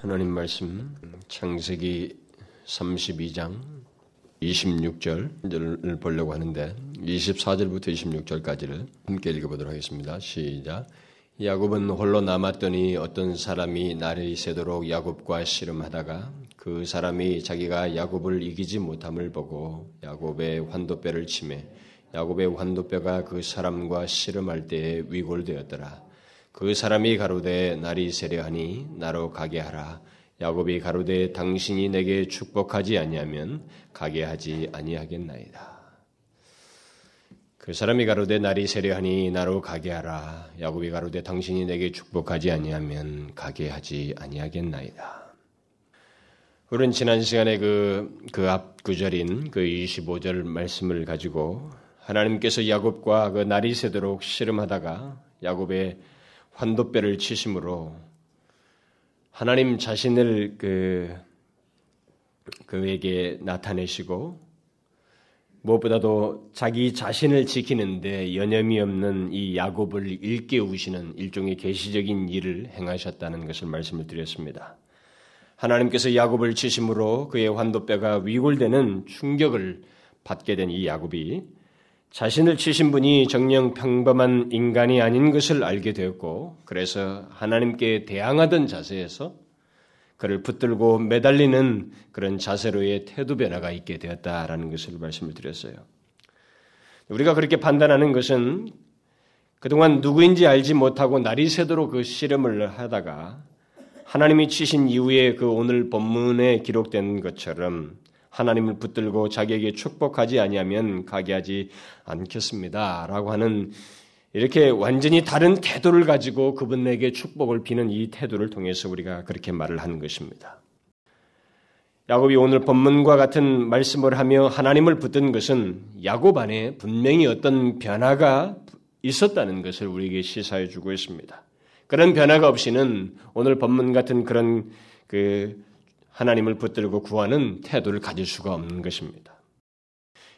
하나님 말씀 창세기 32장 26절을 보려고 하는데 24절부터 26절까지를 함께 읽어보도록 하겠습니다. 시작. 야곱은 홀로 남았더니 어떤 사람이 날이 새도록 야곱과 씨름하다가 그 사람이 자기가 야곱을 이기지 못함을 보고 야곱의 환도뼈를 치매 야곱의 환도뼈가 그 사람과 씨름할 때에 위골되었더라. 그 사람이 가로되 날이 세려하니 나로 가게 하라. 야곱이 가로되 당신이 내게 축복하지 아니하면 가게 하지 아니하겠나이다. 그 사람이 가로되 날이 세려하니 나로 가게 하라. 야곱이 가로되 당신이 내게 축복하지 아니하면 가게 하지 아니하겠나이다. 우리는 지난 시간에 그, 그 앞 구절인 그 25절 말씀을 가지고 하나님께서 야곱과 그 날이 새도록 씨름하다가 야곱의 환도뼈를 치심으로 하나님 자신을 그 그에게 나타내시고 무엇보다도 자기 자신을 지키는데 여념이 없는 이 야곱을 일깨우시는 일종의 계시적인 일을 행하셨다는 것을 말씀을 드렸습니다. 하나님께서 야곱을 치심으로 그의 환도뼈가 위골되는 충격을 받게 된 이 야곱이 자신을 치신 분이 정령 평범한 인간이 아닌 것을 알게 되었고, 그래서 하나님께 대항하던 자세에서 그를 붙들고 매달리는 그런 자세로의 태도 변화가 있게 되었다라는 것을 말씀을 드렸어요. 우리가 그렇게 판단하는 것은 그동안 누구인지 알지 못하고 날이 새도록 그 씨름을 하다가 하나님이 치신 이후에 그 오늘 본문에 기록된 것처럼 하나님을 붙들고 자기에게 축복하지 아니하면 가게 하지 않겠습니다라고 하는 이렇게 완전히 다른 태도를 가지고 그분에게 축복을 비는 이 태도를 통해서 우리가 그렇게 말을 하는 것입니다. 야곱이 오늘 본문과 같은 말씀을 하며 하나님을 붙든 것은 야곱 안에 분명히 어떤 변화가 있었다는 것을 우리에게 시사해 주고 있습니다. 그런 변화가 없이는 오늘 본문 같은 그런 그 하나님을 붙들고 구하는 태도를 가질 수가 없는 것입니다.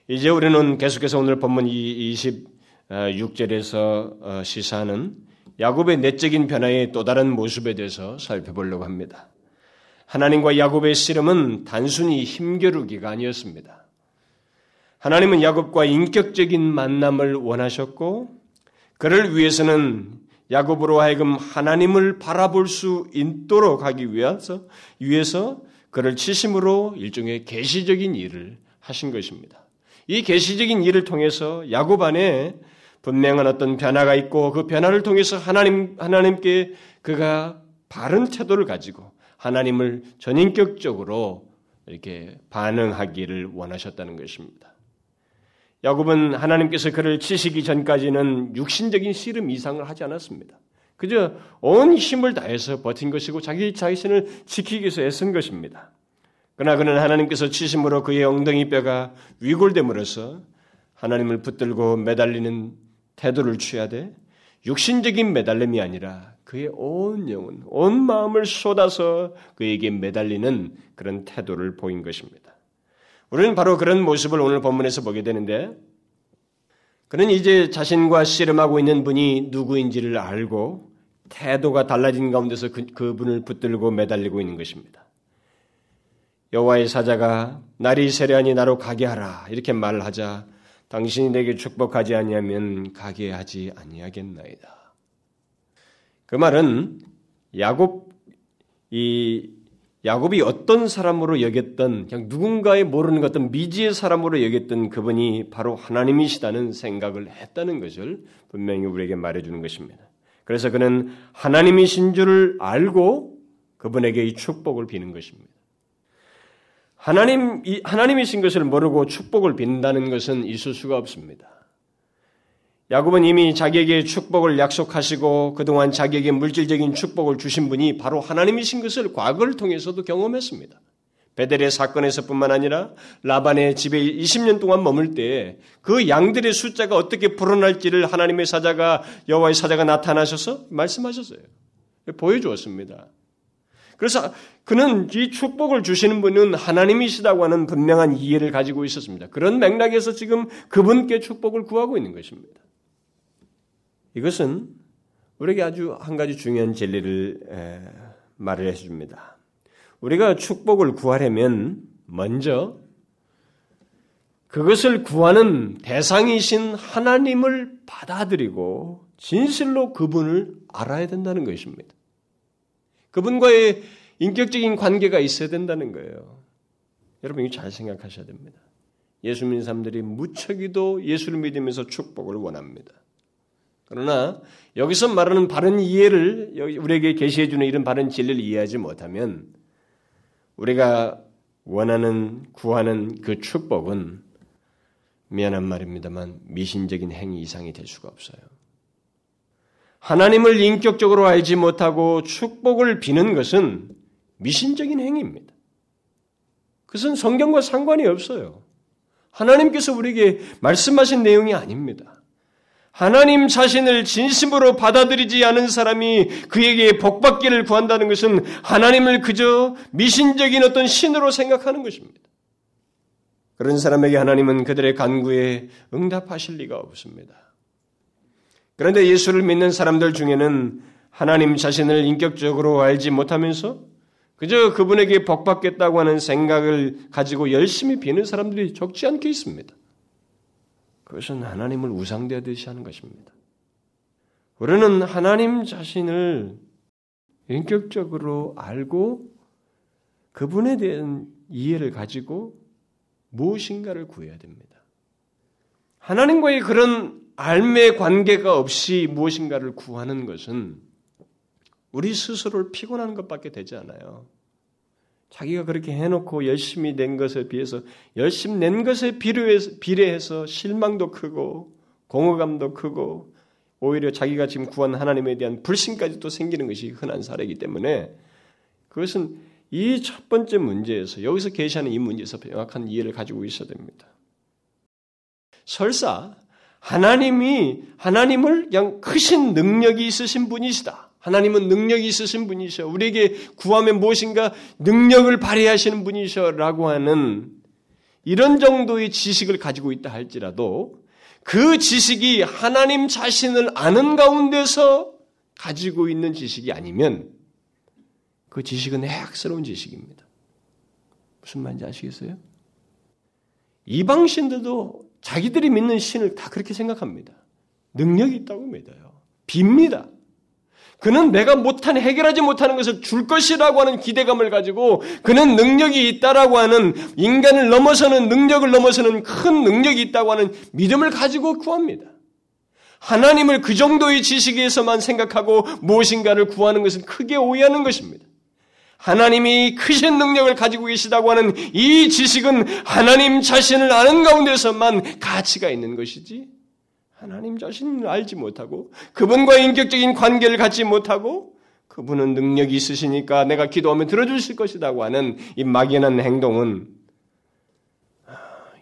이제 우리는 계속해서 오늘 본문 26절에서 어, 시사하는 야곱의 내적인 변화의 또 다른 모습에 대해서 살펴보려고 합니다. 하나님과 야곱의 씨름은 단순히 힘겨루기가 아니었습니다. 하나님은 야곱과 인격적인 만남을 원하셨고 그를 위해서는 야곱으로 하여금 하나님을 바라볼 수 있도록 하기 위해서 위해서 그를 치심으로 일종의 계시적인 일을 하신 것입니다. 이 계시적인 일을 통해서 야곱 안에 분명한 어떤 변화가 있고 그 변화를 통해서 하나님 하나님께 그가 바른 태도를 가지고 하나님을 전인격적으로 이렇게 반응하기를 원하셨다는 것입니다. 야곱은 하나님께서 그를 치시기 전까지는 육신적인 씨름 이상을 하지 않았습니다. 그저 온 힘을 다해서 버틴 것이고 자기 자신을 지키기 위해서 애쓴 것입니다. 그러나 그는 하나님께서 치심으로 그의 엉덩이 뼈가 위골됨으로써 하나님을 붙들고 매달리는 태도를 취해야 돼 육신적인 매달림이 아니라 그의 온 영혼, 온 마음을 쏟아서 그에게 매달리는 그런 태도를 보인 것입니다. 우리는 바로 그런 모습을 오늘 본문에서 보게 되는데 그는 이제 자신과 씨름하고 있는 분이 누구인지를 알고 태도가 달라진 가운데서 그, 그분을 붙들고 매달리고 있는 것입니다. 여호와의 사자가 날이 세려하니 나로 가게 하라 이렇게 말을 하자 당신이 내게 축복하지 아니하면 가게 하지 아니하겠나이다. 그 말은 야곱 이 야곱이 어떤 사람으로 여겼던 그냥 누군가의 모르는 어떤 미지의 사람으로 여겼던 그분이 바로 하나님이시다는 생각을 했다는 것을 분명히 우리에게 말해주는 것입니다. 그래서 그는 하나님이신 줄을 알고 그분에게 이 축복을 비는 것입니다. 하나님, 하나님이신 것을 모르고 축복을 빈다는 것은 있을 수가 없습니다. 야곱은 이미 자기에게 축복을 약속하시고 그동안 자기에게 물질적인 축복을 주신 분이 바로 하나님이신 것을 과거를 통해서도 경험했습니다. 베델의 사건에서뿐만 아니라 라반의 집에 20년 동안 머물 때 그 양들의 숫자가 어떻게 불어날지를 하나님의 사자가 여호와의 사자가 나타나셔서 말씀하셨어요. 보여주었습니다. 그래서 그는 이 축복을 주시는 분은 하나님이시다고 하는 분명한 이해를 가지고 있었습니다. 그런 맥락에서 지금 그분께 축복을 구하고 있는 것입니다. 이것은 우리에게 아주 한 가지 중요한 진리를 말을 해줍니다. 우리가 축복을 구하려면 먼저 그것을 구하는 대상이신 하나님을 받아들이고 진실로 그분을 알아야 된다는 것입니다. 그분과의 인격적인 관계가 있어야 된다는 거예요. 여러분 이거 잘 생각하셔야 됩니다. 예수 믿는 사람들이 무척이도 예수를 믿으면서 축복을 원합니다. 그러나 여기서 말하는 바른 이해를 우리에게 계시해 주는 이런 바른 진리를 이해하지 못하면 우리가 원하는 구하는 그 축복은 미안한 말입니다만 미신적인 행위 이상이 될 수가 없어요. 하나님을 인격적으로 알지 못하고 축복을 비는 것은 미신적인 행위입니다. 그것은 성경과 상관이 없어요. 하나님께서 우리에게 말씀하신 내용이 아닙니다. 하나님 자신을 진심으로 받아들이지 않은 사람이 그에게 복받기를 구한다는 것은 하나님을 그저 미신적인 어떤 신으로 생각하는 것입니다. 그런 사람에게 하나님은 그들의 간구에 응답하실 리가 없습니다. 그런데 예수를 믿는 사람들 중에는 하나님 자신을 인격적으로 알지 못하면서 그저 그분에게 복받겠다고 하는 생각을 가지고 열심히 비는 사람들이 적지 않게 있습니다. 그것은 하나님을 우상대하듯이 하는 것입니다. 우리는 하나님 자신을 인격적으로 알고 그분에 대한 이해를 가지고 무엇인가를 구해야 됩니다. 하나님과의 그런 알매 관계가 없이 무엇인가를 구하는 것은 우리 스스로를 피곤하는 것밖에 되지 않아요. 자기가 그렇게 해놓고 열심히 낸 것에 비해서 열심히 낸 것에 비례해서, 실망도 크고 공허감도 크고 오히려 자기가 지금 구한 하나님에 대한 불신까지도 생기는 것이 흔한 사례이기 때문에 그것은 이 첫 번째 문제에서 여기서 계시하는 이 문제에서 명확한 이해를 가지고 있어야 됩니다. 설사 하나님이 하나님을 그냥 크신 능력이 있으신 분이시다. 하나님은 능력이 있으신 분이셔. 우리에게 구하면 무엇인가 능력을 발휘하시는 분이셔라고 하는 이런 정도의 지식을 가지고 있다 할지라도 그 지식이 하나님 자신을 아는 가운데서 가지고 있는 지식이 아니면 그 지식은 해악스러운 지식입니다. 무슨 말인지 아시겠어요? 이방신들도 자기들이 믿는 신을 다 그렇게 생각합니다. 능력이 있다고 믿어요. 빕니다. 그는 내가 못한 해결하지 못하는 것을 줄 것이라고 하는 기대감을 가지고 그는 능력이 있다라고 하는 인간을 넘어서는 능력을 넘어서는 큰 능력이 있다고 하는 믿음을 가지고 구합니다. 하나님을 그 정도의 지식에서만 생각하고 무엇인가를 구하는 것은 크게 오해하는 것입니다. 하나님이 크신 능력을 가지고 계시다고 하는 이 지식은 하나님 자신을 아는 가운데서만 가치가 있는 것이지 하나님 자신을 알지 못하고 그분과 인격적인 관계를 갖지 못하고 그분은 능력이 있으시니까 내가 기도하면 들어주실 것이라고 하는 이 막연한 행동은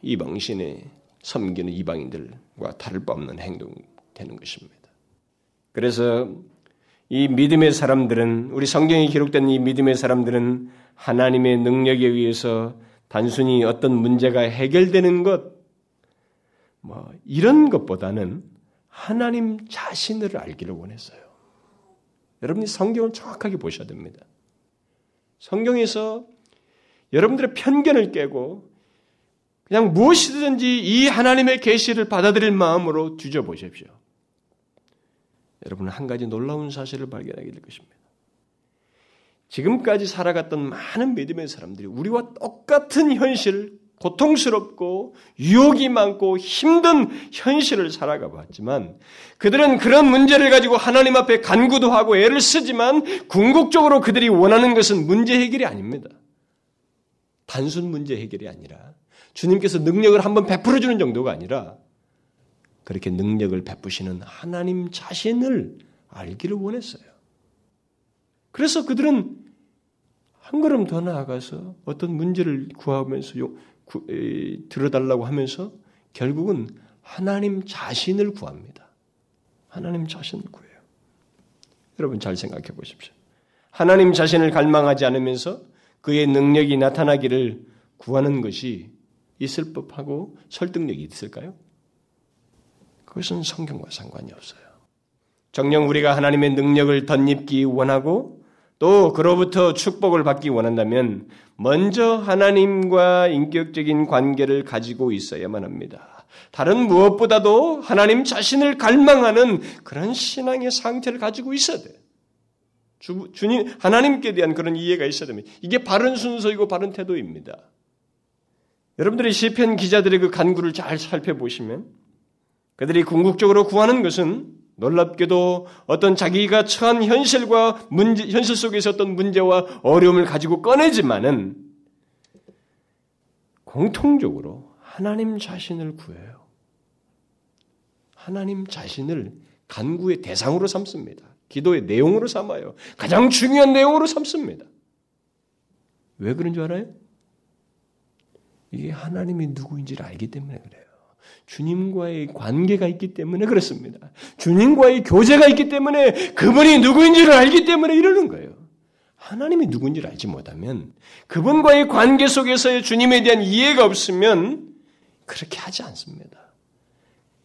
이방신에 섬기는 이방인들과 다를 바 없는 행동 되는 것입니다. 그래서 이 믿음의 사람들은 우리 성경에 기록된 이 믿음의 사람들은 하나님의 능력에 의해서 단순히 어떤 문제가 해결되는 것, 뭐 이런 것보다는 하나님 자신을 알기를 원했어요. 여러분이 성경을 정확하게 보셔야 됩니다. 성경에서 여러분들의 편견을 깨고 그냥 무엇이든지 이 하나님의 계시를 받아들일 마음으로 뒤져보십시오. 여러분은 한 가지 놀라운 사실을 발견하게 될 것입니다. 지금까지 살아갔던 많은 믿음의 사람들이 우리와 똑같은 현실, 고통스럽고 유혹이 많고 힘든 현실을 살아가 봤지만 그들은 그런 문제를 가지고 하나님 앞에 간구도 하고 애를 쓰지만 궁극적으로 그들이 원하는 것은 문제 해결이 아닙니다. 단순 문제 해결이 아니라 주님께서 능력을 한번 베풀어 주는 정도가 아니라 그렇게 능력을 베푸시는 하나님 자신을 알기를 원했어요. 그래서 그들은 한 걸음 더 나아가서 어떤 문제를 구하면서 구, 에, 들어달라고 하면서 결국은 하나님 자신을 구합니다. 하나님 자신을 구해요. 여러분 잘 생각해 보십시오. 하나님 자신을 갈망하지 않으면서 그의 능력이 나타나기를 구하는 것이 있을 법하고 설득력이 있을까요? 그것은 성경과 상관이 없어요. 정녕 우리가 하나님의 능력을 덧입기 원하고 또 그로부터 축복을 받기 원한다면 먼저 하나님과 인격적인 관계를 가지고 있어야만 합니다. 다른 무엇보다도 하나님 자신을 갈망하는 그런 신앙의 상태를 가지고 있어야 돼. 주, 주님, 하나님께 대한 그런 이해가 있어야 됩니다. 이게 바른 순서이고 바른 태도입니다. 여러분들이 시편 기자들의 그 간구를 잘 살펴보시면 그들이 궁극적으로 구하는 것은 놀랍게도 어떤 자기가 처한 현실과 문제, 현실 속에서 어떤 문제와 어려움을 가지고 꺼내지만은 공통적으로 하나님 자신을 구해요. 하나님 자신을 간구의 대상으로 삼습니다. 기도의 내용으로 삼아요. 가장 중요한 내용으로 삼습니다. 왜 그런 줄 알아요? 이게 하나님이 누구인지를 알기 때문에 그래요. 주님과의 관계가 있기 때문에 그렇습니다. 주님과의 교제가 있기 때문에 그분이 누구인지를 알기 때문에 이러는 거예요. 하나님이 누구인지를 알지 못하면 그분과의 관계 속에서의 주님에 대한 이해가 없으면 그렇게 하지 않습니다.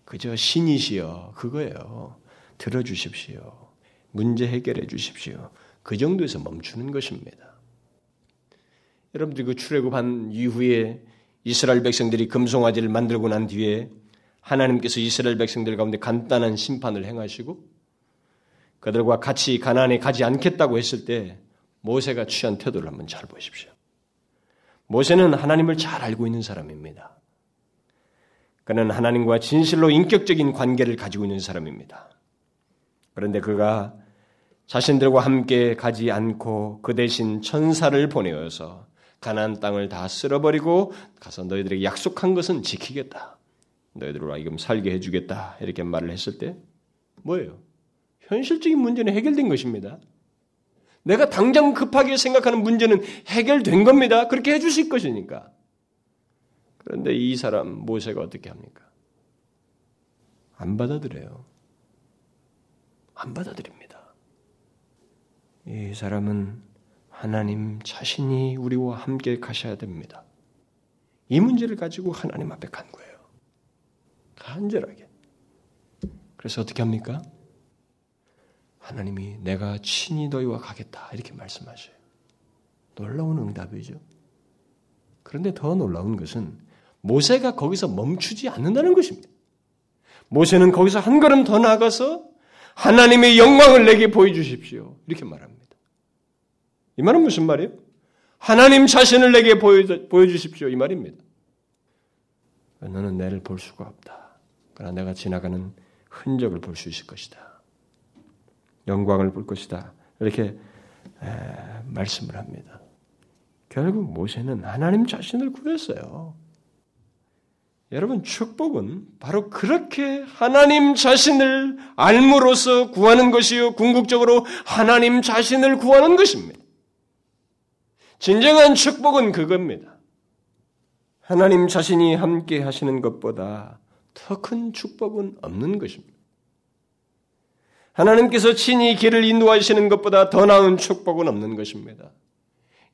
그저 신이시여 그거예요. 들어주십시오. 문제 해결해 주십시오. 그 정도에서 멈추는 것입니다. 여러분들 그 출애굽한 이후에 이스라엘 백성들이 금송아지를 만들고 난 뒤에 하나님께서 이스라엘 백성들 가운데 간단한 심판을 행하시고 그들과 같이 가나안에 가지 않겠다고 했을 때 모세가 취한 태도를 한번 잘 보십시오. 모세는 하나님을 잘 알고 있는 사람입니다. 그는 하나님과 진실로 인격적인 관계를 가지고 있는 사람입니다. 그런데 그가 자신들과 함께 가지 않고 그 대신 천사를 보내어서 가나안 땅을 다 쓸어버리고 가서 너희들에게 약속한 것은 지키겠다. 너희들로 하여금 살게 해주겠다. 이렇게 말을 했을 때 뭐예요? 현실적인 문제는 해결된 것입니다. 내가 당장 급하게 생각하는 문제는 해결된 겁니다. 그렇게 해주실 것이니까. 그런데 이 사람 모세가 어떻게 합니까? 안 받아들여요. 안 받아들입니다. 이 사람은 하나님 자신이 우리와 함께 가셔야 됩니다. 이 문제를 가지고 하나님 앞에 간 거예요. 간절하게. 그래서 어떻게 합니까? 하나님이 내가 친히 너희와 가겠다. 이렇게 말씀하셔요. 놀라운 응답이죠. 그런데 더 놀라운 것은 모세가 거기서 멈추지 않는다는 것입니다. 모세는 거기서 한 걸음 더 나가서 하나님의 영광을 내게 보여주십시오. 이렇게 말합니다. 이 말은 무슨 말이에요? 하나님 자신을 내게 보여주십시오. 이 말입니다. 너는 내를 볼 수가 없다. 그러나 내가 지나가는 흔적을 볼 수 있을 것이다. 영광을 볼 것이다. 이렇게 말씀을 합니다. 결국 모세는 하나님 자신을 구했어요. 여러분, 축복은 바로 그렇게 하나님 자신을 알므로써 구하는 것이요. 궁극적으로 하나님 자신을 구하는 것입니다. 진정한 축복은 그겁니다. 하나님 자신이 함께 하시는 것보다 더 큰 축복은 없는 것입니다. 하나님께서 친히 길을 인도하시는 것보다 더 나은 축복은 없는 것입니다.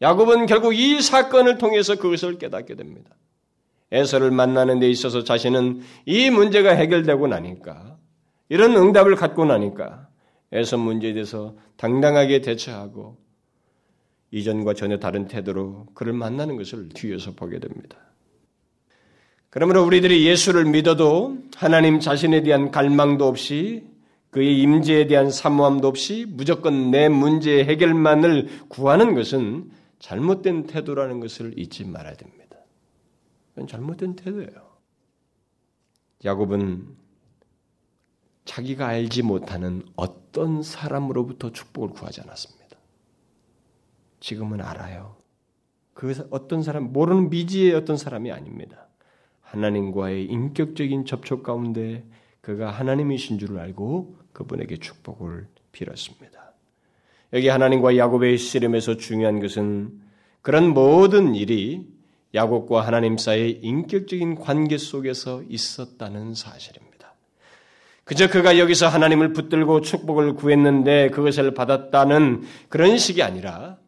야곱은 결국 이 사건을 통해서 그것을 깨닫게 됩니다. 에서를 만나는 데 있어서 자신은 이 문제가 해결되고 나니까 이런 응답을 갖고 나니까 에서 문제에 대해서 당당하게 대처하고 이전과 전혀 다른 태도로 그를 만나는 것을 뒤에서 보게 됩니다. 그러므로 우리들이 예수를 믿어도 하나님 자신에 대한 갈망도 없이 그의 임재에 대한 사모함도 없이 무조건 내 문제 해결만을 구하는 것은 잘못된 태도라는 것을 잊지 말아야 됩니다. 그건 잘못된 태도예요. 야곱은 자기가 알지 못하는 어떤 사람으로부터 축복을 구하지 않았습니다. 지금은 알아요. 그 어떤 사람 모르는 미지의 어떤 사람이 아닙니다. 하나님과의 인격적인 접촉 가운데 그가 하나님이신 줄을 알고 그분에게 축복을 빌었습니다. 여기 하나님과 야곱의 씨름에서 중요한 것은 그런 모든 일이 야곱과 하나님 사이의 인격적인 관계 속에서 있었다는 사실입니다. 그저 그가 여기서 하나님을 붙들고 축복을 구했는데 그것을 받았다는 그런 식이 아니라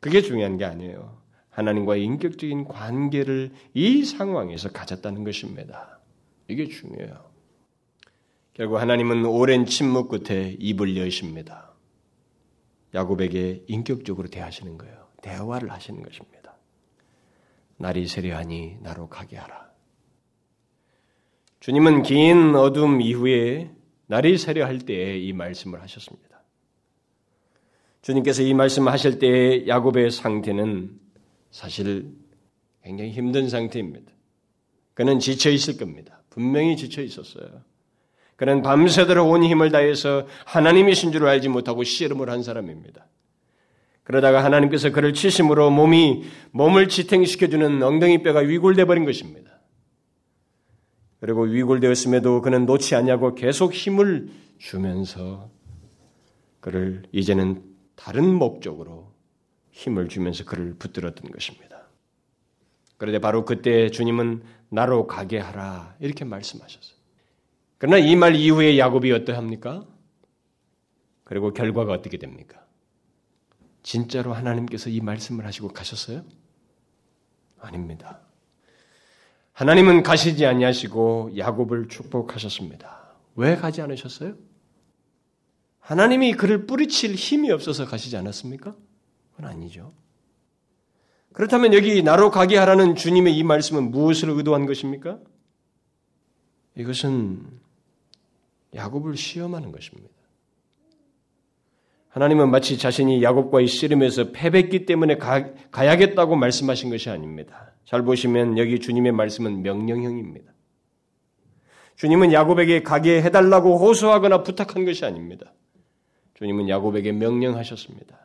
그게 중요한 게 아니에요. 하나님과의 인격적인 관계를 이 상황에서 가졌다는 것입니다. 이게 중요해요. 결국 하나님은 오랜 침묵 끝에 입을 여십니다. 야곱에게 인격적으로 대하시는 거예요. 대화를 하시는 것입니다. 날이 세려하니 나로 가게 하라. 주님은 긴 어둠 이후에 날이 세려할 때에 이 말씀을 하셨습니다. 주님께서 이 말씀을 하실 때의 야곱의 상태는 사실 굉장히 힘든 상태입니다. 그는 지쳐 있을 겁니다. 분명히 지쳐 있었어요. 그는 밤새도록 온 힘을 다해서 하나님이신 줄 알지 못하고 씨름을 한 사람입니다. 그러다가 하나님께서 그를 치심으로 몸이 몸을 지탱시켜주는 엉덩이 뼈가 위골돼 버린 것입니다. 그리고 위골되었음에도 그는 놓지 않냐고 계속 힘을 주면서 그를 이제는 다른 목적으로 힘을 주면서 그를 붙들었던 것입니다. 그런데 바로 그때 주님은 나로 가게 하라 이렇게 말씀하셨어요. 그러나 이 말 이후에 야곱이 어떠합니까? 그리고 결과가 어떻게 됩니까? 진짜로 하나님께서 이 말씀을 하시고 가셨어요? 아닙니다. 하나님은 가시지 아니하시고 야곱을 축복하셨습니다. 왜 가지 않으셨어요? 하나님이 그를 뿌리칠 힘이 없어서 가시지 않았습니까? 그건 아니죠. 그렇다면 여기 나로 가게 하라는 주님의 이 말씀은 무엇을 의도한 것입니까? 이것은 야곱을 시험하는 것입니다. 하나님은 마치 자신이 야곱과의 씨름에서 패배했기 때문에 가, 가야겠다고 말씀하신 것이 아닙니다. 잘 보시면 여기 주님의 말씀은 명령형입니다. 주님은 야곱에게 가게 해달라고 호소하거나 부탁한 것이 아닙니다. 주님은 야곱에게 명령하셨습니다.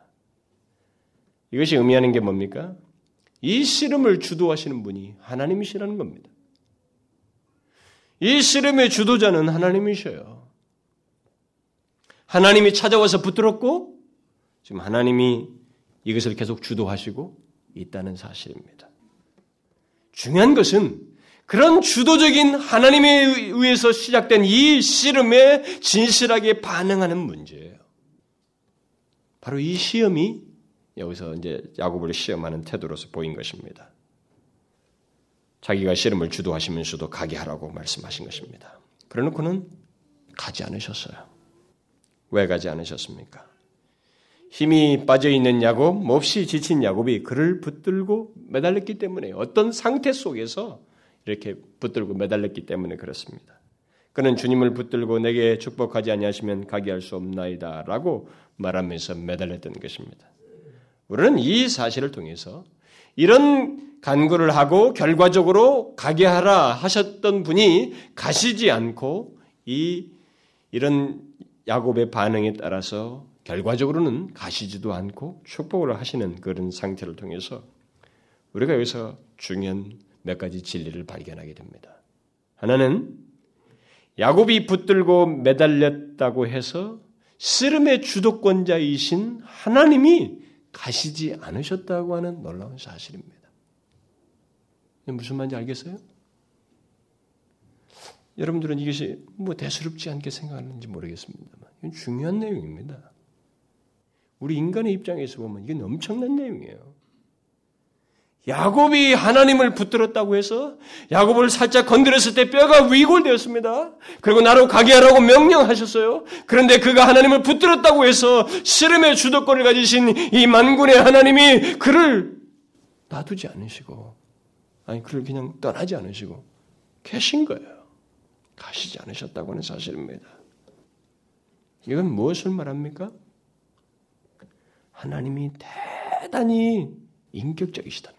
이것이 의미하는 게 뭡니까? 이 씨름을 주도하시는 분이 하나님이시라는 겁니다. 이 씨름의 주도자는 하나님이셔요. 하나님이 찾아와서 붙들었고 지금 하나님이 이것을 계속 주도하시고 있다는 사실입니다. 중요한 것은 그런 주도적인 하나님에 의해서 시작된 이 씨름에 진실하게 반응하는 문제예요. 바로 이 시험이 여기서 이제 야곱을 시험하는 태도로서 보인 것입니다. 자기가 씨름을 주도하시면서도 가게 하라고 말씀하신 것입니다. 그러놓고는 가지 않으셨어요. 왜 가지 않으셨습니까? 힘이 빠져 있는 야곱, 몹시 지친 야곱이 그를 붙들고 매달렸기 때문에 어떤 상태 속에서 이렇게 붙들고 매달렸기 때문에 그렇습니다. 그는 주님을 붙들고 내게 축복하지 아니하시면 가게 할 수 없나이다라고 말하면서 매달렸던 것입니다. 우리는 이 사실을 통해서 이런 간구를 하고 결과적으로 가게 하라 하셨던 분이 가시지 않고 이 이런 야곱의 반응에 따라서 결과적으로는 가시지도 않고 축복을 하시는 그런 상태를 통해서 우리가 여기서 중요한 몇 가지 진리를 발견하게 됩니다. 하나는 야곱이 붙들고 매달렸다고 해서 씨름의 주도권자이신 하나님이 가시지 않으셨다고 하는 놀라운 사실입니다. 무슨 말인지 알겠어요? 여러분들은 이것이 뭐 대수롭지 않게 생각하는지 모르겠습니다만 이건 중요한 내용입니다. 우리 인간의 입장에서 보면 이건 엄청난 내용이에요. 야곱이 하나님을 붙들었다고 해서 야곱을 살짝 건드렸을 때 뼈가 위골되었습니다. 그리고 나로 가게 하라고 명령하셨어요. 그런데 그가 하나님을 붙들었다고 해서 씨름의 주도권을 가지신 이 만군의 하나님이 그를 놔두지 않으시고 아니 그를 그냥 떠나지 않으시고 계신 거예요. 가시지 않으셨다고 하는 사실입니다. 이건 무엇을 말합니까? 하나님이 대단히 인격적이시다는 거예요.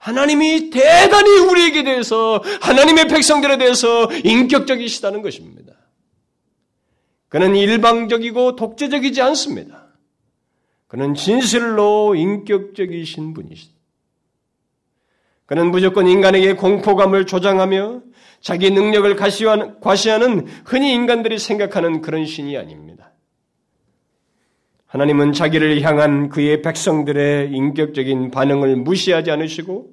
하나님이 대단히 우리에게 대해서 하나님의 백성들에 대해서 인격적이시다는 것입니다. 그는 일방적이고 독재적이지 않습니다. 그는 진실로 인격적이신 분이시다. 그는 무조건 인간에게 공포감을 조장하며 자기 능력을 과시하는 흔히 인간들이 생각하는 그런 신이 아닙니다. 하나님은 자기를 향한 그의 백성들의 인격적인 반응을 무시하지 않으시고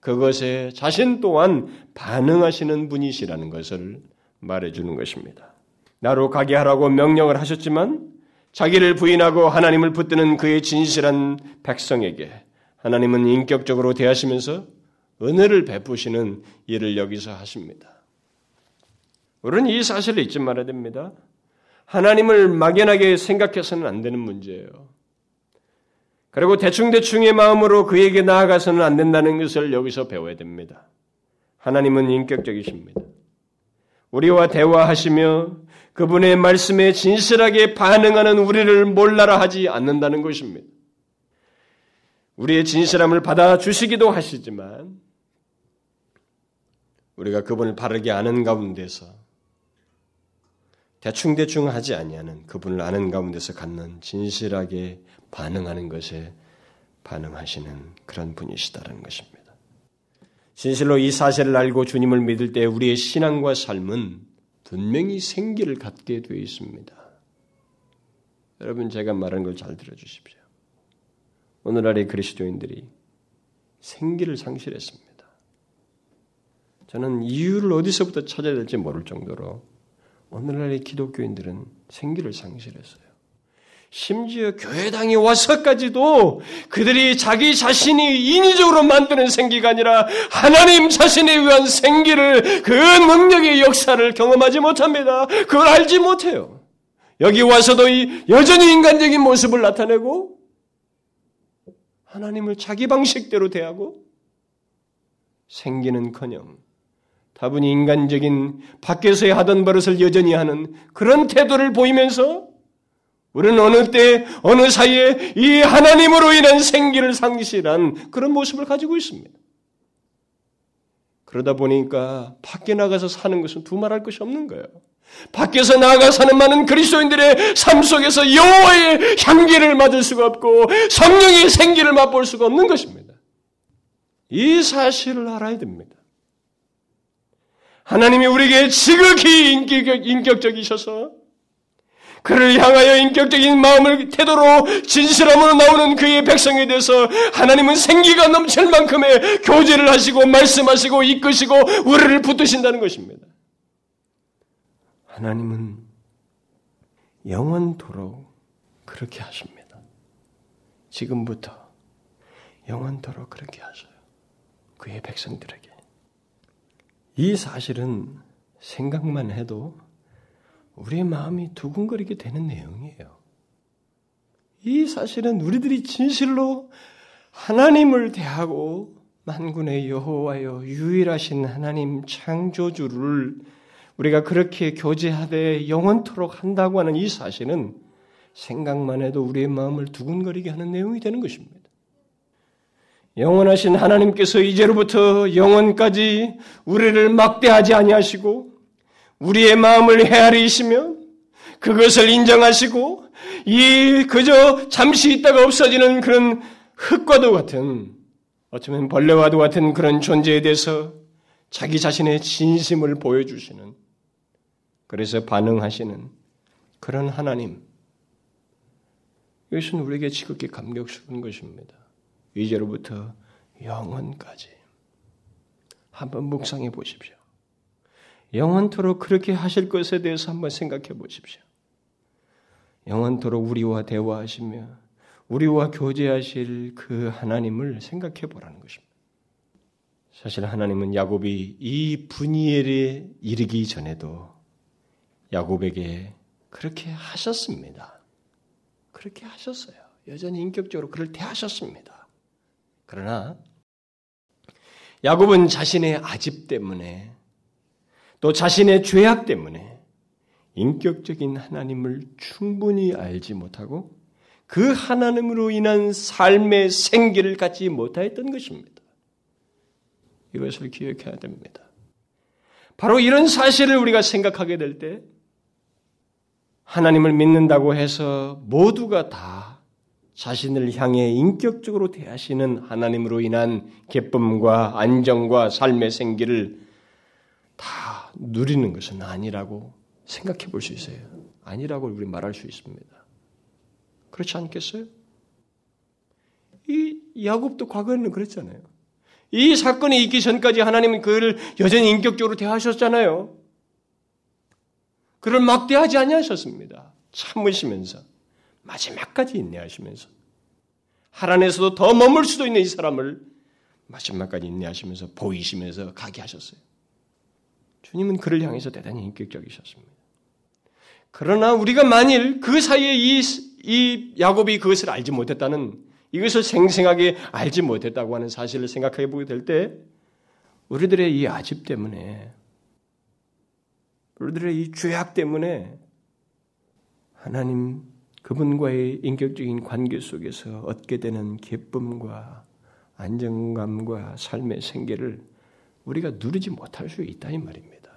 그것에 자신 또한 반응하시는 분이시라는 것을 말해주는 것입니다. 나로 가게 하라고 명령을 하셨지만 자기를 부인하고 하나님을 붙드는 그의 진실한 백성에게 하나님은 인격적으로 대하시면서 은혜를 베푸시는 일을 여기서 하십니다. 우리는 이 사실을 잊지 말아야 됩니다. 하나님을 막연하게 생각해서는 안 되는 문제예요. 그리고 대충대충의 마음으로 그에게 나아가서는 안 된다는 것을 여기서 배워야 됩니다. 하나님은 인격적이십니다. 우리와 대화하시며 그분의 말씀에 진실하게 반응하는 우리를 몰라라 하지 않는다는 것입니다. 우리의 진실함을 받아주시기도 하시지만 우리가 그분을 바르게 아는 가운데서 대충대충 하지 아니하는 그분을 아는 가운데서 갖는 진실하게 반응하는 것에 반응하시는 그런 분이시다는 것입니다. 진실로 이 사실을 알고 주님을 믿을 때 우리의 신앙과 삶은 분명히 생기를 갖게 되어 있습니다. 여러분 제가 말하는 걸 잘 들어주십시오. 오늘날의 그리스도인들이 생기를 상실했습니다. 저는 이유를 어디서부터 찾아야 될지 모를 정도로 오늘날의 기독교인들은 생기를 상실했어요. 심지어 교회당에 와서까지도 그들이 자기 자신이 인위적으로 만드는 생기가 아니라 하나님 자신에 의한 생기를 그 능력의 역사를 경험하지 못합니다. 그걸 알지 못해요. 여기 와서도 이 여전히 인간적인 모습을 나타내고 하나님을 자기 방식대로 대하고 생기는커녕 다분히 인간적인 밖에서의 하던 버릇을 여전히 하는 그런 태도를 보이면서 우리는 어느 때, 어느 사이에 이 하나님으로 인한 생기를 상실한 그런 모습을 가지고 있습니다. 그러다 보니까 밖에 나가서 사는 것은 두말할 것이 없는 거예요. 밖에서 나가 사는 많은 그리스도인들의 삶 속에서 여호와의 향기를 맡을 수가 없고 성령의 생기를 맛볼 수가 없는 것입니다. 이 사실을 알아야 됩니다. 하나님이 우리에게 지극히 인격, 인격적이셔서 그를 향하여 인격적인 마음을 태도로 진실함으로 나오는 그의 백성에 대해서 하나님은 생기가 넘칠 만큼의 교제를 하시고 말씀하시고 이끄시고 우리를 붙드신다는 것입니다. 하나님은 영원토록 그렇게 하십니다. 지금부터 영원토록 그렇게 하셔요. 그의 백성들에게. 이 사실은 생각만 해도 우리의 마음이 두근거리게 되는 내용이에요. 이 사실은 우리들이 진실로 하나님을 대하고 만군의 여호와여 유일하신 하나님 창조주를 우리가 그렇게 교제하되 영원토록 한다고 하는 이 사실은 생각만 해도 우리의 마음을 두근거리게 하는 내용이 되는 것입니다. 영원하신 하나님께서 이제로부터 영원까지 우리를 막대하지 아니하시고 우리의 마음을 헤아리시며 그것을 인정하시고 이 그저 잠시 있다가 없어지는 그런 흙과도 같은 어쩌면 벌레와도 같은 그런 존재에 대해서 자기 자신의 진심을 보여주시는 그래서 반응하시는 그런 하나님 이것은 우리에게 지극히 감격스러운 것입니다. 이제로부터 영원까지 한번 묵상해 보십시오. 영원토록 그렇게 하실 것에 대해서 한번 생각해 보십시오. 영원토록 우리와 대화하시며 우리와 교제하실 그 하나님을 생각해 보라는 것입니다. 사실 하나님은 야곱이 이 분이엘에 이르기 전에도 야곱에게 그렇게 하셨습니다. 그렇게 하셨어요. 여전히 인격적으로 그를 대하셨습니다. 그러나 야곱은 자신의 아집 때문에 또 자신의 죄악 때문에 인격적인 하나님을 충분히 알지 못하고 그 하나님으로 인한 삶의 생기를 갖지 못하였던 것입니다. 이것을 기억해야 됩니다. 바로 이런 사실을 우리가 생각하게 될 때 하나님을 믿는다고 해서 모두가 다 자신을 향해 인격적으로 대하시는 하나님으로 인한 기쁨과 안정과 삶의 생기를 다 누리는 것은 아니라고 생각해 볼 수 있어요. 아니라고 우리 말할 수 있습니다. 그렇지 않겠어요? 이 야곱도 과거에는 그랬잖아요. 이 사건이 있기 전까지 하나님은 그를 여전히 인격적으로 대하셨잖아요. 그를 막대하지 아니하셨습니다. 참으시면서 마지막까지 인내하시면서 하란에서도 더 머물 수도 있는 이 사람을 마지막까지 인내하시면서 보이시면서 가게 하셨어요. 주님은 그를 향해서 대단히 인격적이셨습니다. 그러나 우리가 만일 그 사이에 이, 이 야곱이 그것을 알지 못했다는 이것을 생생하게 알지 못했다고 하는 사실을 생각해 보게 될 때 우리들의 이 아집 때문에 우리들의 이 죄악 때문에 하나님 그분과의 인격적인 관계 속에서 얻게 되는 기쁨과 안정감과 삶의 생계를 우리가 누리지 못할 수 있다 이 말입니다.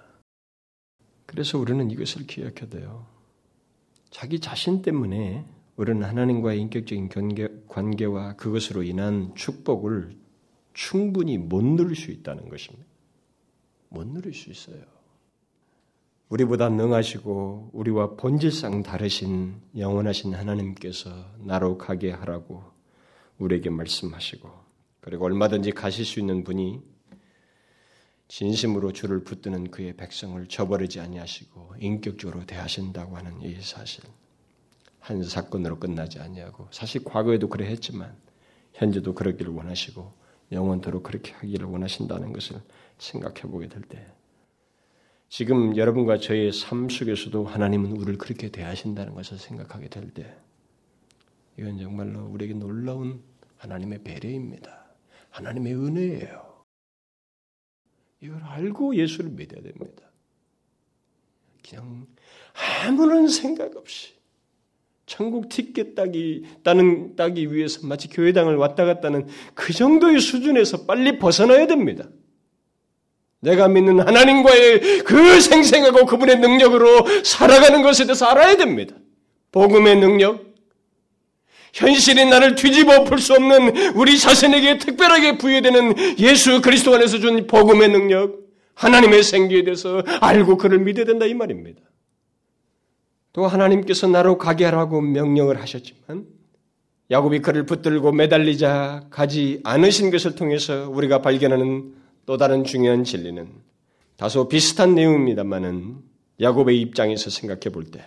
그래서 우리는 이것을 기억해야 돼요. 자기 자신 때문에 우리는 하나님과의 인격적인 관계, 와 그것으로 인한 축복을 충분히 못 누릴 수 있다는 것입니다. 못 누릴 수 있어요. 우리보다 능하시고 우리와 본질상 다르신 영원하신 하나님께서 나로 가게 하라고 우리에게 말씀하시고 그리고 얼마든지 가실 수 있는 분이 진심으로 주를 붙드는 그의 백성을 저버리지 아니하시고 인격적으로 대하신다고 하는 이 사실 한 사건으로 끝나지 아니하고 사실 과거에도 그래 했지만 현재도 그러기를 원하시고 영원토록 그렇게 하기를 원하신다는 것을 생각해 보게 될 때 지금 여러분과 저의 삶 속에서도 하나님은 우리를 그렇게 대하신다는 것을 생각하게 될 때, 이건 정말로 우리에게 놀라운 하나님의 배려입니다. 하나님의 은혜예요. 이걸 알고 예수를 믿어야 됩니다. 그냥 아무런 생각 없이 천국 티켓 따기, 따는, 따기 위해서 마치 교회당을 왔다 갔다는 그 정도의 수준에서 빨리 벗어나야 됩니다. 내가 믿는 하나님과의 그 생생하고 그분의 능력으로 살아가는 것에 대해서 알아야 됩니다. 복음의 능력, 현실이 나를 뒤집어 풀 수 없는 우리 자신에게 특별하게 부여되는 예수 그리스도 안에서 준 복음의 능력, 하나님의 생기에 대해서 알고 그를 믿어야 된다 이 말입니다. 또 하나님께서 나로 가게 하라고 명령을 하셨지만 야곱이 그를 붙들고 매달리자 가지 않으신 것을 통해서 우리가 발견하는 또 다른 중요한 진리는 다소 비슷한 내용입니다만은 야곱의 입장에서 생각해 볼 때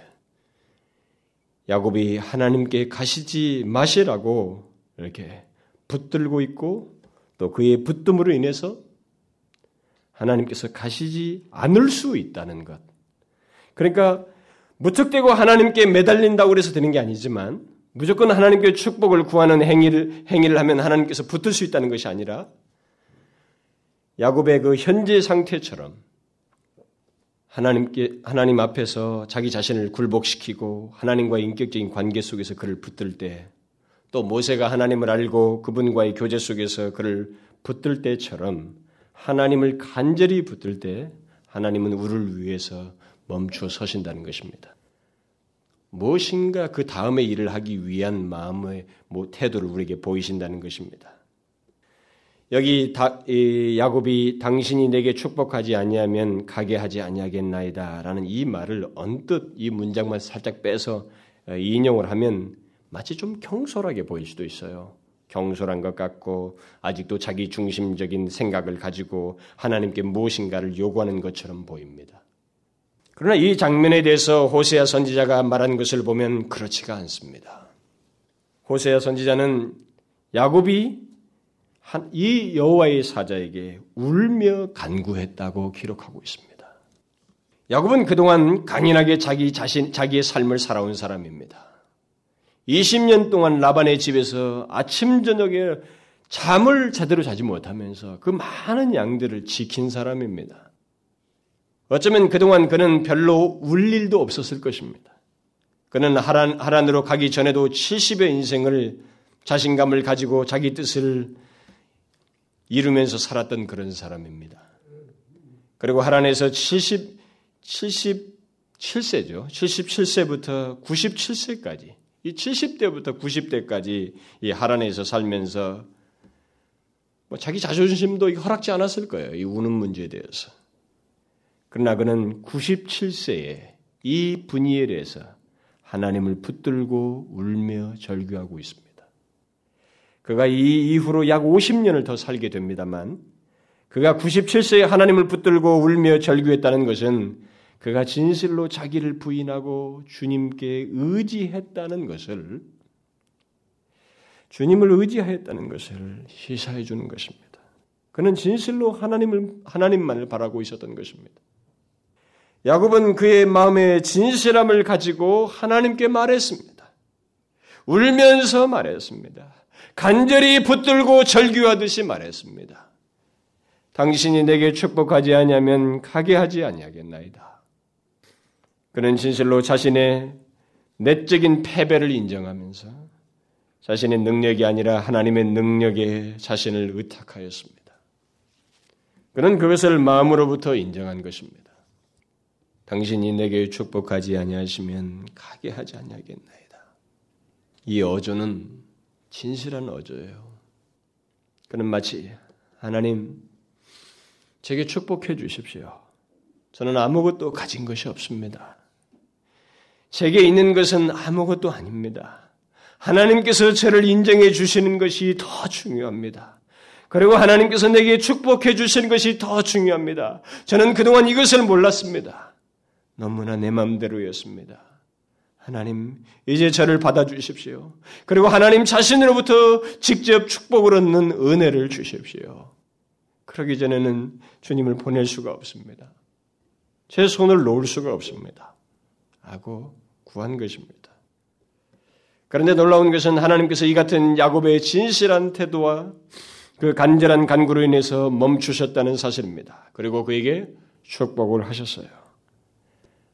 야곱이 하나님께 가시지 마시라고 이렇게 붙들고 있고 또 그의 붙듦으로 인해서 하나님께서 가시지 않을 수 있다는 것. 그러니까 무턱대고 하나님께 매달린다고 그래서 되는 게 아니지만 무조건 하나님께 축복을 구하는 행위를 행위를 하면 하나님께서 붙을 수 있다는 것이 아니라 야곱의 그 현재 상태처럼 하나님께 하나님 앞에서 자기 자신을 굴복시키고 하나님과의 인격적인 관계 속에서 그를 붙들 때 또 모세가 하나님을 알고 그분과의 교제 속에서 그를 붙들 때처럼 하나님을 간절히 붙들 때 하나님은 우리를 위해서 멈추어 서신다는 것입니다. 무엇인가 그 다음의 일을 하기 위한 마음의 뭐 태도를 우리에게 보이신다는 것입니다. 여기 다, 야곱이 당신이 내게 축복하지 아니하면 가게 하지 아니하겠나이다라는 이 말을 언뜻 이 문장만 살짝 빼서 어, 인용을 하면 마치 좀 경솔하게 보일 수도 있어요. 경솔한 것 같고 아직도 자기 중심적인 생각을 가지고 하나님께 무엇인가를 요구하는 것처럼 보입니다. 그러나 이 장면에 대해서 호세아 선지자가 말한 것을 보면 그렇지가 않습니다. 호세아 선지자는 야곱이 이 여호와의 사자에게 울며 간구했다고 기록하고 있습니다. 야곱은 그동안 강인하게 자기 자신 자기의 삶을 살아온 사람입니다. 20년 동안 라반의 집에서 아침 저녁에 잠을 제대로 자지 못하면서 그 많은 양들을 지킨 사람입니다. 어쩌면 그동안 그는 별로 울 일도 없었을 것입니다. 그는 하란, 하란으로 가기 전에도 70의 인생을 자신감을 가지고 자기 뜻을 이루면서 살았던 그런 사람입니다. 그리고 하란에서 70, 77세죠. 77세부터 97세까지, 이 70대부터 90대까지 이 하란에서 살면서 뭐 자기 자존심도 허락지 않았을 거예요. 이 우는 문제에 대해서. 그러나 그는 97세에 이 분이엘에서 하나님을 붙들고 울며 절규하고 있습니다. 그가 이 이후로 약 50년을 더 살게 됩니다만 그가 97세에 하나님을 붙들고 울며 절규했다는 것은 그가 진실로 자기를 부인하고 주님께 의지했다는 것을 주님을 의지하였다는 것을 시사해 주는 것입니다. 그는 진실로 하나님을 하나님만을 바라고 있었던 것입니다. 야곱은 그의 마음의 진실함을 가지고 하나님께 말했습니다. 울면서 말했습니다. 간절히 붙들고 절규하듯이 말했습니다. 당신이 내게 축복하지 아니하면 가게 하지 아니하겠나이다. 그는 진실로 자신의 내적인 패배를 인정하면서 자신의 능력이 아니라 하나님의 능력에 자신을 의탁하였습니다. 그는 그것을 마음으로부터 인정한 것입니다. 당신이 내게 축복하지 아니하시면 가게 하지 아니하겠나이다. 이 어조는 진실한 어조예요. 그는 마치 하나님 제게 축복해 주십시오. 저는 아무것도 가진 것이 없습니다. 제게 있는 것은 아무것도 아닙니다. 하나님께서 저를 인정해 주시는 것이 더 중요합니다. 그리고 하나님께서 내게 축복해 주시는 것이 더 중요합니다. 저는 그동안 이것을 몰랐습니다. 너무나 내 마음대로였습니다. 하나님, 이제 저를 받아주십시오. 그리고 하나님 자신으로부터 직접 축복을 얻는 은혜를 주십시오. 그러기 전에는 주님을 보낼 수가 없습니다. 제 손을 놓을 수가 없습니다. 하고 구한 것입니다. 그런데 놀라운 것은 하나님께서 이 같은 야곱의 진실한 태도와 그 간절한 간구로 인해서 멈추셨다는 사실입니다. 그리고 그에게 축복을 하셨어요.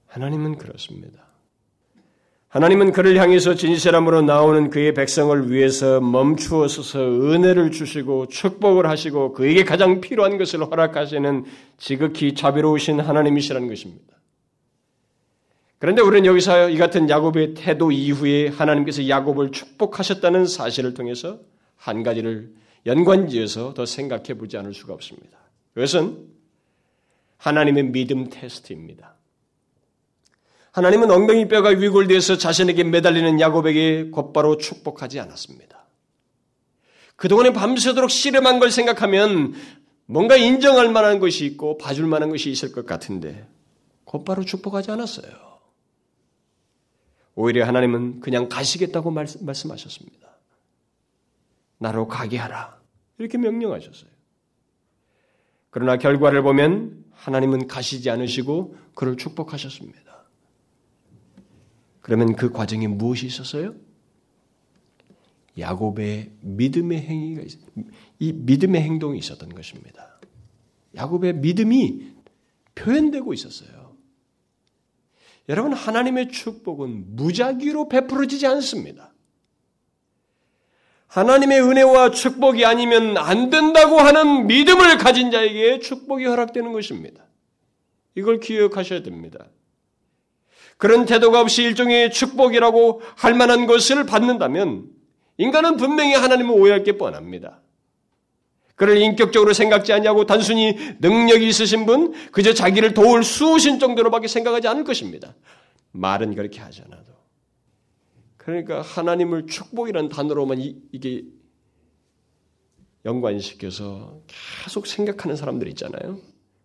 하나님은 그렇습니다. 하나님은 그를 향해서 진실함으로 나오는 그의 백성을 위해서 멈추어서서 은혜를 주시고 축복을 하시고 그에게 가장 필요한 것을 허락하시는 지극히 자비로우신 하나님이시라는 것입니다. 그런데 우리는 여기서 이 같은 야곱의 태도 이후에 하나님께서 야곱을 축복하셨다는 사실을 통해서 한 가지를 연관지어서 더 생각해 보지 않을 수가 없습니다. 그것은 하나님의 믿음 테스트입니다. 하나님은 엉덩이 뼈가 위골되어서 자신에게 매달리는 야곱에게 곧바로 축복하지 않았습니다. 그동안에 밤새도록 씨름한 걸 생각하면 뭔가 인정할 만한 것이 있고 봐줄 만한 것이 있을 것 같은데 곧바로 축복하지 않았어요. 오히려 하나님은 그냥 가시겠다고 말씀하셨습니다. 나로 가게 하라. 이렇게 명령하셨어요. 그러나 결과를 보면 하나님은 가시지 않으시고 그를 축복하셨습니다. 그러면 그 과정에 무엇이 있었어요? 야곱의 믿음의 행위가 있, 이 믿음의 행동이 있었던 것입니다. 야곱의 믿음이 표현되고 있었어요. 여러분 하나님의 축복은 무작위로 베풀어지지 않습니다. 하나님의 은혜와 축복이 아니면 안 된다고 하는 믿음을 가진 자에게 축복이 허락되는 것입니다. 이걸 기억하셔야 됩니다. 그런 태도가 없이 일종의 축복이라고 할 만한 것을 받는다면 인간은 분명히 하나님을 오해할 게 뻔합니다. 그를 인격적으로 생각지 않냐고 단순히 능력이 있으신 분, 그저 자기를 도울 수우신 정도로밖에 생각하지 않을 것입니다. 말은 그렇게 하잖아도. 그러니까 하나님을 축복이라는 단어로만 이, 이게 연관시켜서 계속 생각하는 사람들 있잖아요.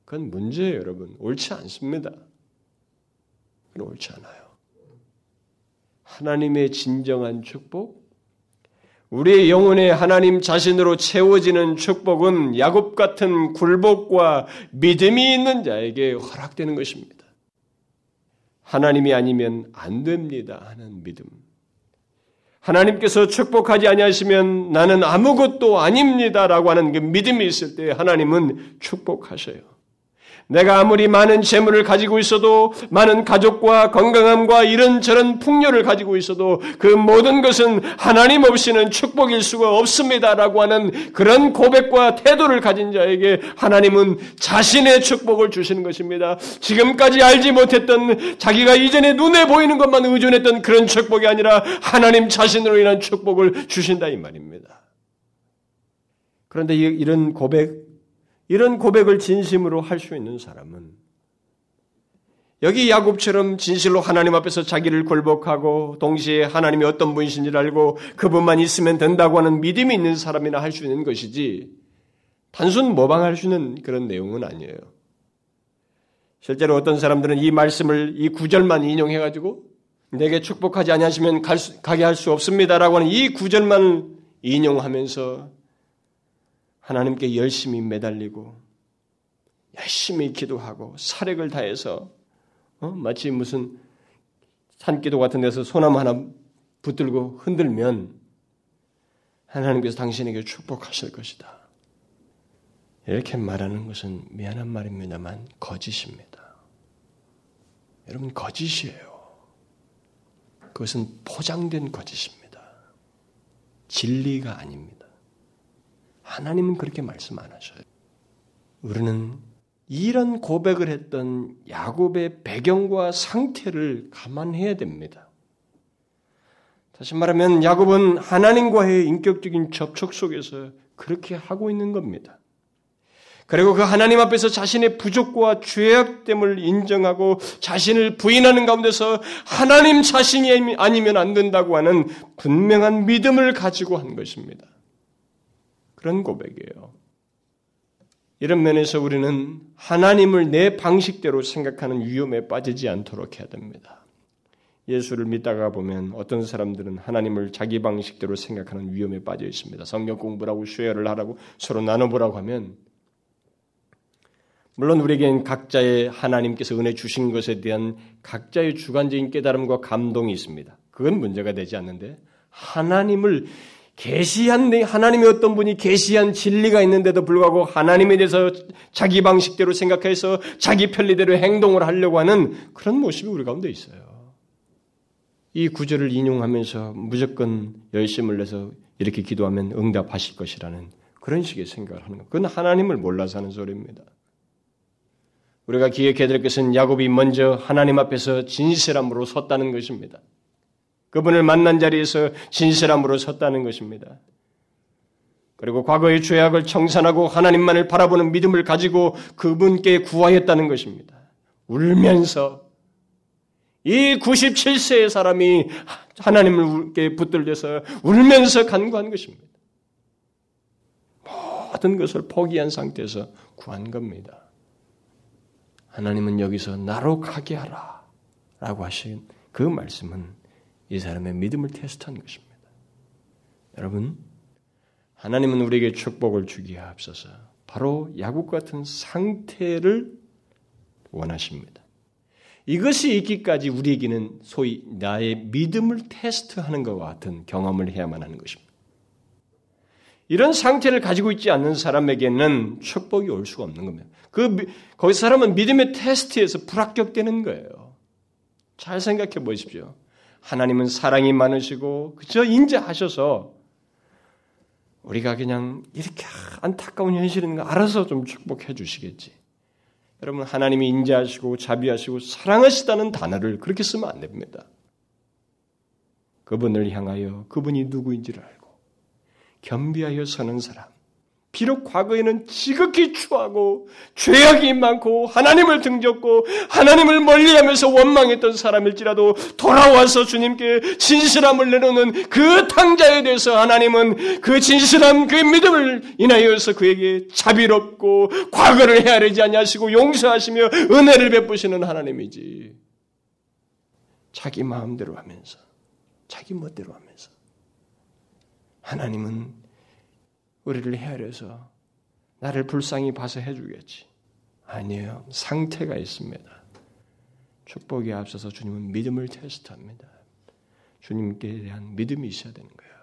그건 문제예요, 여러분. 옳지 않습니다. 옳지 않아요. 하나님의 진정한 축복, 우리의 영혼에 하나님 자신으로 채워지는 축복은 야곱 같은 굴복과 믿음이 있는 자에게 허락되는 것입니다. 하나님이 아니면 안 됩니다 하는 믿음. 하나님께서 축복하지 아니하시면 나는 아무것도 아닙니다라고 하는 그 믿음이 있을 때 하나님은 축복하셔요. 내가 아무리 많은 재물을 가지고 있어도 많은 가족과 건강함과 이런저런 풍요를 가지고 있어도 그 모든 것은 하나님 없이는 축복일 수가 없습니다라고 하는 그런 고백과 태도를 가진 자에게 하나님은 자신의 축복을 주시는 것입니다. 지금까지 알지 못했던 자기가 이전에 눈에 보이는 것만 의존했던 그런 축복이 아니라 하나님 자신으로 인한 축복을 주신다 이 말입니다. 그런데 이런 고백 이런 고백을 진심으로 할 수 있는 사람은 여기 야곱처럼 진실로 하나님 앞에서 자기를 굴복하고 동시에 하나님이 어떤 분이신지를 알고 그분만 있으면 된다고 하는 믿음이 있는 사람이나 할 수 있는 것이지 단순 모방할 수 있는 그런 내용은 아니에요. 실제로 어떤 사람들은 이 말씀을 이 구절만 인용해 가지고 내게 축복하지 아니하시면 가게 할 수 없습니다라고 하는 이 구절만 인용하면서 하나님께 열심히 매달리고 열심히 기도하고 사력을 다해서 어? 마치 무슨 산기도 같은 데서 소나무 하나 붙들고 흔들면 하나님께서 당신에게 축복하실 것이다. 이렇게 말하는 것은 미안한 말입니다만 거짓입니다. 여러분 거짓이에요. 그것은 포장된 거짓입니다. 진리가 아닙니다. 하나님은 그렇게 말씀 안 하셔요. 우리는 이런 고백을 했던 야곱의 배경과 상태를 감안해야 됩니다. 다시 말하면 야곱은 하나님과의 인격적인 접촉 속에서 그렇게 하고 있는 겁니다. 그리고 그 하나님 앞에서 자신의 부족과 죄악됨을 인정하고 자신을 부인하는 가운데서 하나님 자신이 아니면 안 된다고 하는 분명한 믿음을 가지고 한 것입니다. 그런 고백이에요. 이런 면에서 우리는 하나님을 내 방식대로 생각하는 위험에 빠지지 않도록 해야 됩니다. 예수를 믿다가 보면 어떤 사람들은 하나님을 자기 방식대로 생각하는 위험에 빠져 있습니다. 성경 공부라고 수혈을 하라고 서로 나눠보라고 하면 물론 우리에겐 각자의 하나님께서 은혜 주신 것에 대한 각자의 주관적인 깨달음과 감동이 있습니다. 그건 문제가 되지 않는데 하나님을 계시한 하나님의 어떤 분이 계시한 진리가 있는데도 불구하고 하나님에 대해서 자기 방식대로 생각해서 자기 편리대로 행동을 하려고 하는 그런 모습이 우리 가운데 있어요. 이 구절을 인용하면서 무조건 열심을 내서 이렇게 기도하면 응답하실 것이라는 그런 식의 생각을 하는 것. 그건 하나님을 몰라서 하는 소리입니다. 우리가 기억해야 될 것은 야곱이 먼저 하나님 앞에서 진실함으로 섰다는 것입니다. 그분을 만난 자리에서 진실함으로 섰다는 것입니다. 그리고 과거의 죄악을 청산하고 하나님만을 바라보는 믿음을 가지고 그분께 구하였다는 것입니다. 울면서 이 97세의 사람이 하나님께 붙들려서 울면서 간구한 것입니다. 모든 것을 포기한 상태에서 구한 겁니다. 하나님은 여기서 나로 가게 하라 라고 하신 그 말씀은 이 사람의 믿음을 테스트한 것입니다. 여러분, 하나님은 우리에게 축복을 주기에 앞서서 바로 야곱 같은 상태를 원하십니다. 이것이 있기까지 우리에게는 소위 나의 믿음을 테스트하는 것과 같은 경험을 해야만 하는 것입니다. 이런 상태를 가지고 있지 않는 사람에게는 축복이 올 수가 없는 겁니다. 그 거기 사람은 믿음의 테스트에서 불합격되는 거예요. 잘 생각해 보십시오. 하나님은 사랑이 많으시고 그저 인자하셔서 우리가 그냥 이렇게 안타까운 현실인 거 알아서 좀 축복해 주시겠지. 여러분 하나님이 인자하시고 자비하시고 사랑하시다는 단어를 그렇게 쓰면 안 됩니다. 그분을 향하여 그분이 누구인지를 알고 겸비하여 서는 사람, 비록 과거에는 지극히 추하고 죄악이 많고 하나님을 등졌고 하나님을 멀리하면서 원망했던 사람일지라도 돌아와서 주님께 진실함을 내놓는 그 탕자에 대해서 하나님은 그 진실함 그 믿음을 인하여서 그에게 자비롭고 과거를 헤아리지 아니하시고 용서하시며 은혜를 베푸시는 하나님이지. 자기 마음대로 하면서 자기 멋대로 하면서 하나님은 우리를 헤아려서 나를 불쌍히 봐서 해주겠지. 아니에요. 상태가 있습니다. 축복에 앞서서 주님은 믿음을 테스트합니다. 주님께 대한 믿음이 있어야 되는 거예요.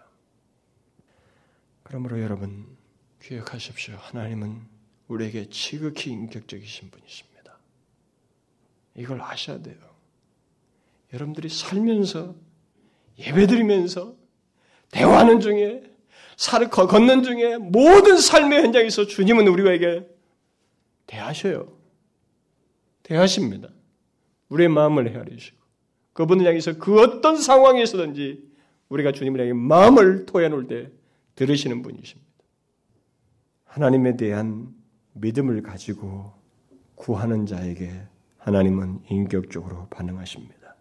그러므로 여러분 기억하십시오. 하나님은 우리에게 지극히 인격적이신 분이십니다. 이걸 아셔야 돼요. 여러분들이 살면서 예배드리면서 대화하는 중에 살을 걷는 중에 모든 삶의 현장에서 주님은 우리에게 대하셔요. 대하십니다. 우리의 마음을 헤아리시고 그분을 향해서 그 어떤 상황에서든지 우리가 주님을 향해 마음을 토해놓을 때 들으시는 분이십니다. 하나님에 대한 믿음을 가지고 구하는 자에게 하나님은 인격적으로 반응하십니다.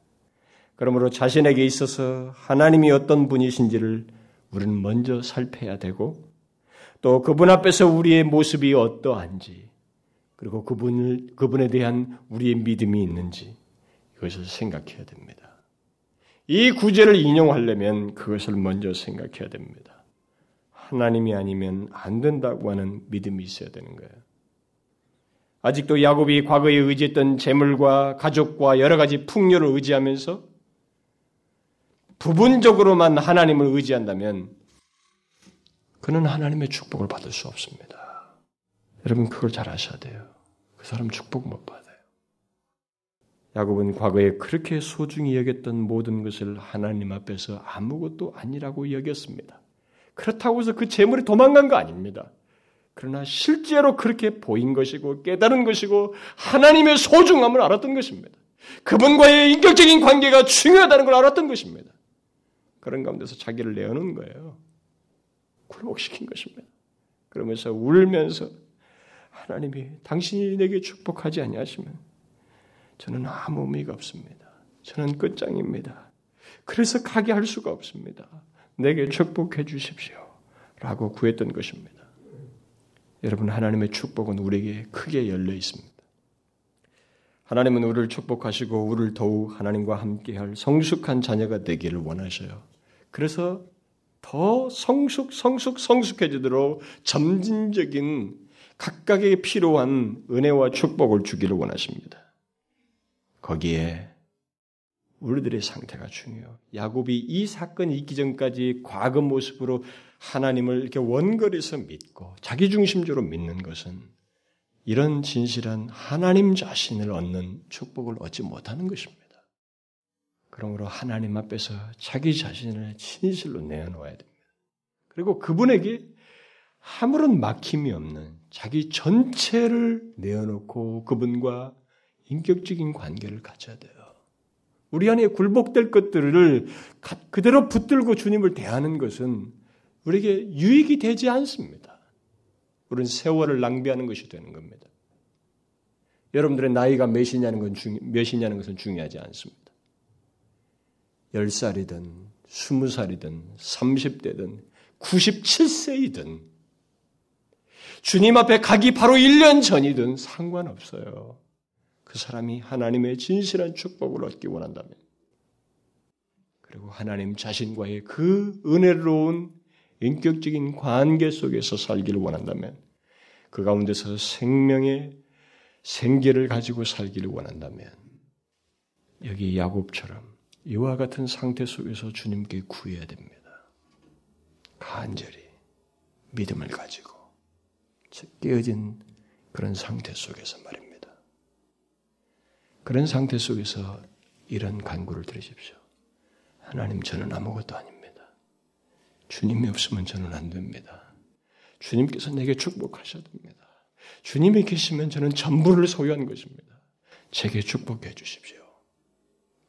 그러므로 자신에게 있어서 하나님이 어떤 분이신지를 우리는 먼저 살펴야 되고 또 그분 앞에서 우리의 모습이 어떠한지 그리고 그분을 그분에 대한 우리의 믿음이 있는지 이것을 생각해야 됩니다. 이 구절을 인용하려면 그것을 먼저 생각해야 됩니다. 하나님이 아니면 안 된다고 하는 믿음이 있어야 되는 거예요. 아직도 야곱이 과거에 의지했던 재물과 가족과 여러 가지 풍요를 의지하면서 부분적으로만 하나님을 의지한다면 그는 하나님의 축복을 받을 수 없습니다. 여러분 그걸 잘 아셔야 돼요. 그 사람 축복 못 받아요. 야곱은 과거에 그렇게 소중히 여겼던 모든 것을 하나님 앞에서 아무것도 아니라고 여겼습니다. 그렇다고 해서 그 재물이 도망간 거 아닙니다. 그러나 실제로 그렇게 보인 것이고 깨달은 것이고 하나님의 소중함을 알았던 것입니다. 그분과의 인격적인 관계가 중요하다는 걸 알았던 것입니다. 그런 가운데서 자기를 내어놓은 거예요. 굴복시킨 것입니다. 그러면서 울면서 하나님이 당신이 내게 축복하지 아니하시면 저는 아무 의미가 없습니다. 저는 끝장입니다. 그래서 가게 할 수가 없습니다. 내게 축복해 주십시오. 라고 구했던 것입니다. 여러분, 하나님의 축복은 우리에게 크게 열려 있습니다. 하나님은 우리를 축복하시고 우리를 더욱 하나님과 함께할 성숙한 자녀가 되기를 원하셔요. 그래서 더 성숙, 성숙, 성숙해지도록 점진적인 각각에게 필요한 은혜와 축복을 주기를 원하십니다. 거기에 우리들의 상태가 중요해요. 야곱이 이 사건이 있기 전까지 과거 모습으로 하나님을 이렇게 원거리에서 믿고 자기 중심적으로 믿는 것은 이런 진실한 하나님 자신을 얻는 축복을 얻지 못하는 것입니다. 그러므로 하나님 앞에서 자기 자신을 진실로 내어놓아야 됩니다. 그리고 그분에게 아무런 막힘이 없는 자기 전체를 내어놓고 그분과 인격적인 관계를 가져야 돼요. 우리 안에 굴복될 것들을 그대로 붙들고 주님을 대하는 것은 우리에게 유익이 되지 않습니다. 우리는 세월을 낭비하는 것이 되는 겁니다. 여러분들의 나이가 몇이냐는 건 중, 몇이냐는 것은 중요하지 않습니다. 10살이든 20살이든 30대든 97세이든 주님 앞에 가기 바로 1년 전이든 상관없어요. 그 사람이 하나님의 진실한 축복을 얻기 원한다면 그리고 하나님 자신과의 그 은혜로운 인격적인 관계 속에서 살기를 원한다면 그 가운데서 생명의 생계를 가지고 살기를 원한다면 여기 야곱처럼 이와 같은 상태 속에서 주님께 구해야 됩니다. 간절히 믿음을 가지고 깨어진 그런 상태 속에서 말입니다. 그런 상태 속에서 이런 간구를 들으십시오. 하나님, 저는 아무것도 아닙니다. 주님이 없으면 저는 안 됩니다. 주님께서 내게 축복하셔야 됩니다. 주님이 계시면 저는 전부를 소유한 것입니다. 제게 축복해 주십시오.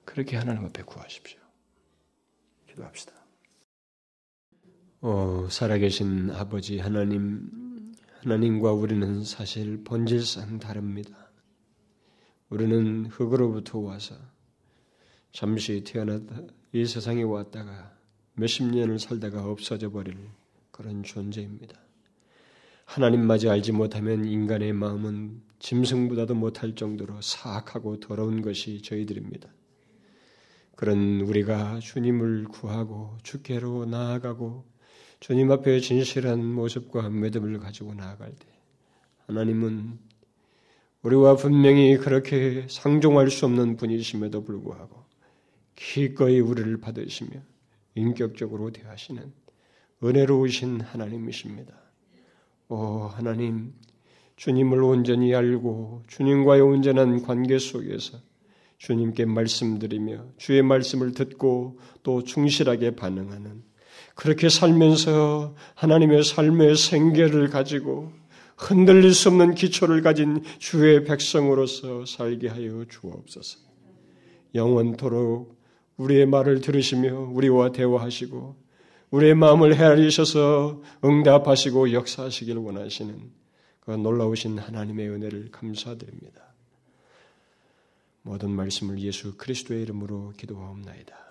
그렇게 하나님 앞에 구하십시오. 기도합시다. 오, 살아계신 아버지 하나님, 하나님과 우리는 사실 본질상 다릅니다. 우리는 흙으로부터 와서 잠시 태어났다 이 세상에 왔다가 몇십 년을 살다가 없어져 버릴 그런 존재입니다. 하나님마저 알지 못하면 인간의 마음은 짐승보다도 못할 정도로 사악하고 더러운 것이 저희들입니다. 그런 우리가 주님을 구하고 주께로 나아가고 주님 앞에 진실한 모습과 믿음을 가지고 나아갈 때 하나님은 우리와 분명히 그렇게 상종할 수 없는 분이심에도 불구하고 기꺼이 우리를 받으시며 인격적으로 대하시는 은혜로우신 하나님이십니다. 오 하나님, 주님을 온전히 알고 주님과의 온전한 관계 속에서 주님께 말씀드리며 주의 말씀을 듣고 또 충실하게 반응하는 그렇게 살면서 하나님의 삶의 생계를 가지고 흔들릴 수 없는 기초를 가진 주의 백성으로서 살게 하여 주옵소서. 영원토록 우리의 말을 들으시며 우리와 대화하시고 우리의 마음을 헤아리셔서 응답하시고 역사하시길 원하시는 그 놀라우신 하나님의 은혜를 감사드립니다. 모든 말씀을 예수 그리스도의 이름으로 기도하옵나이다.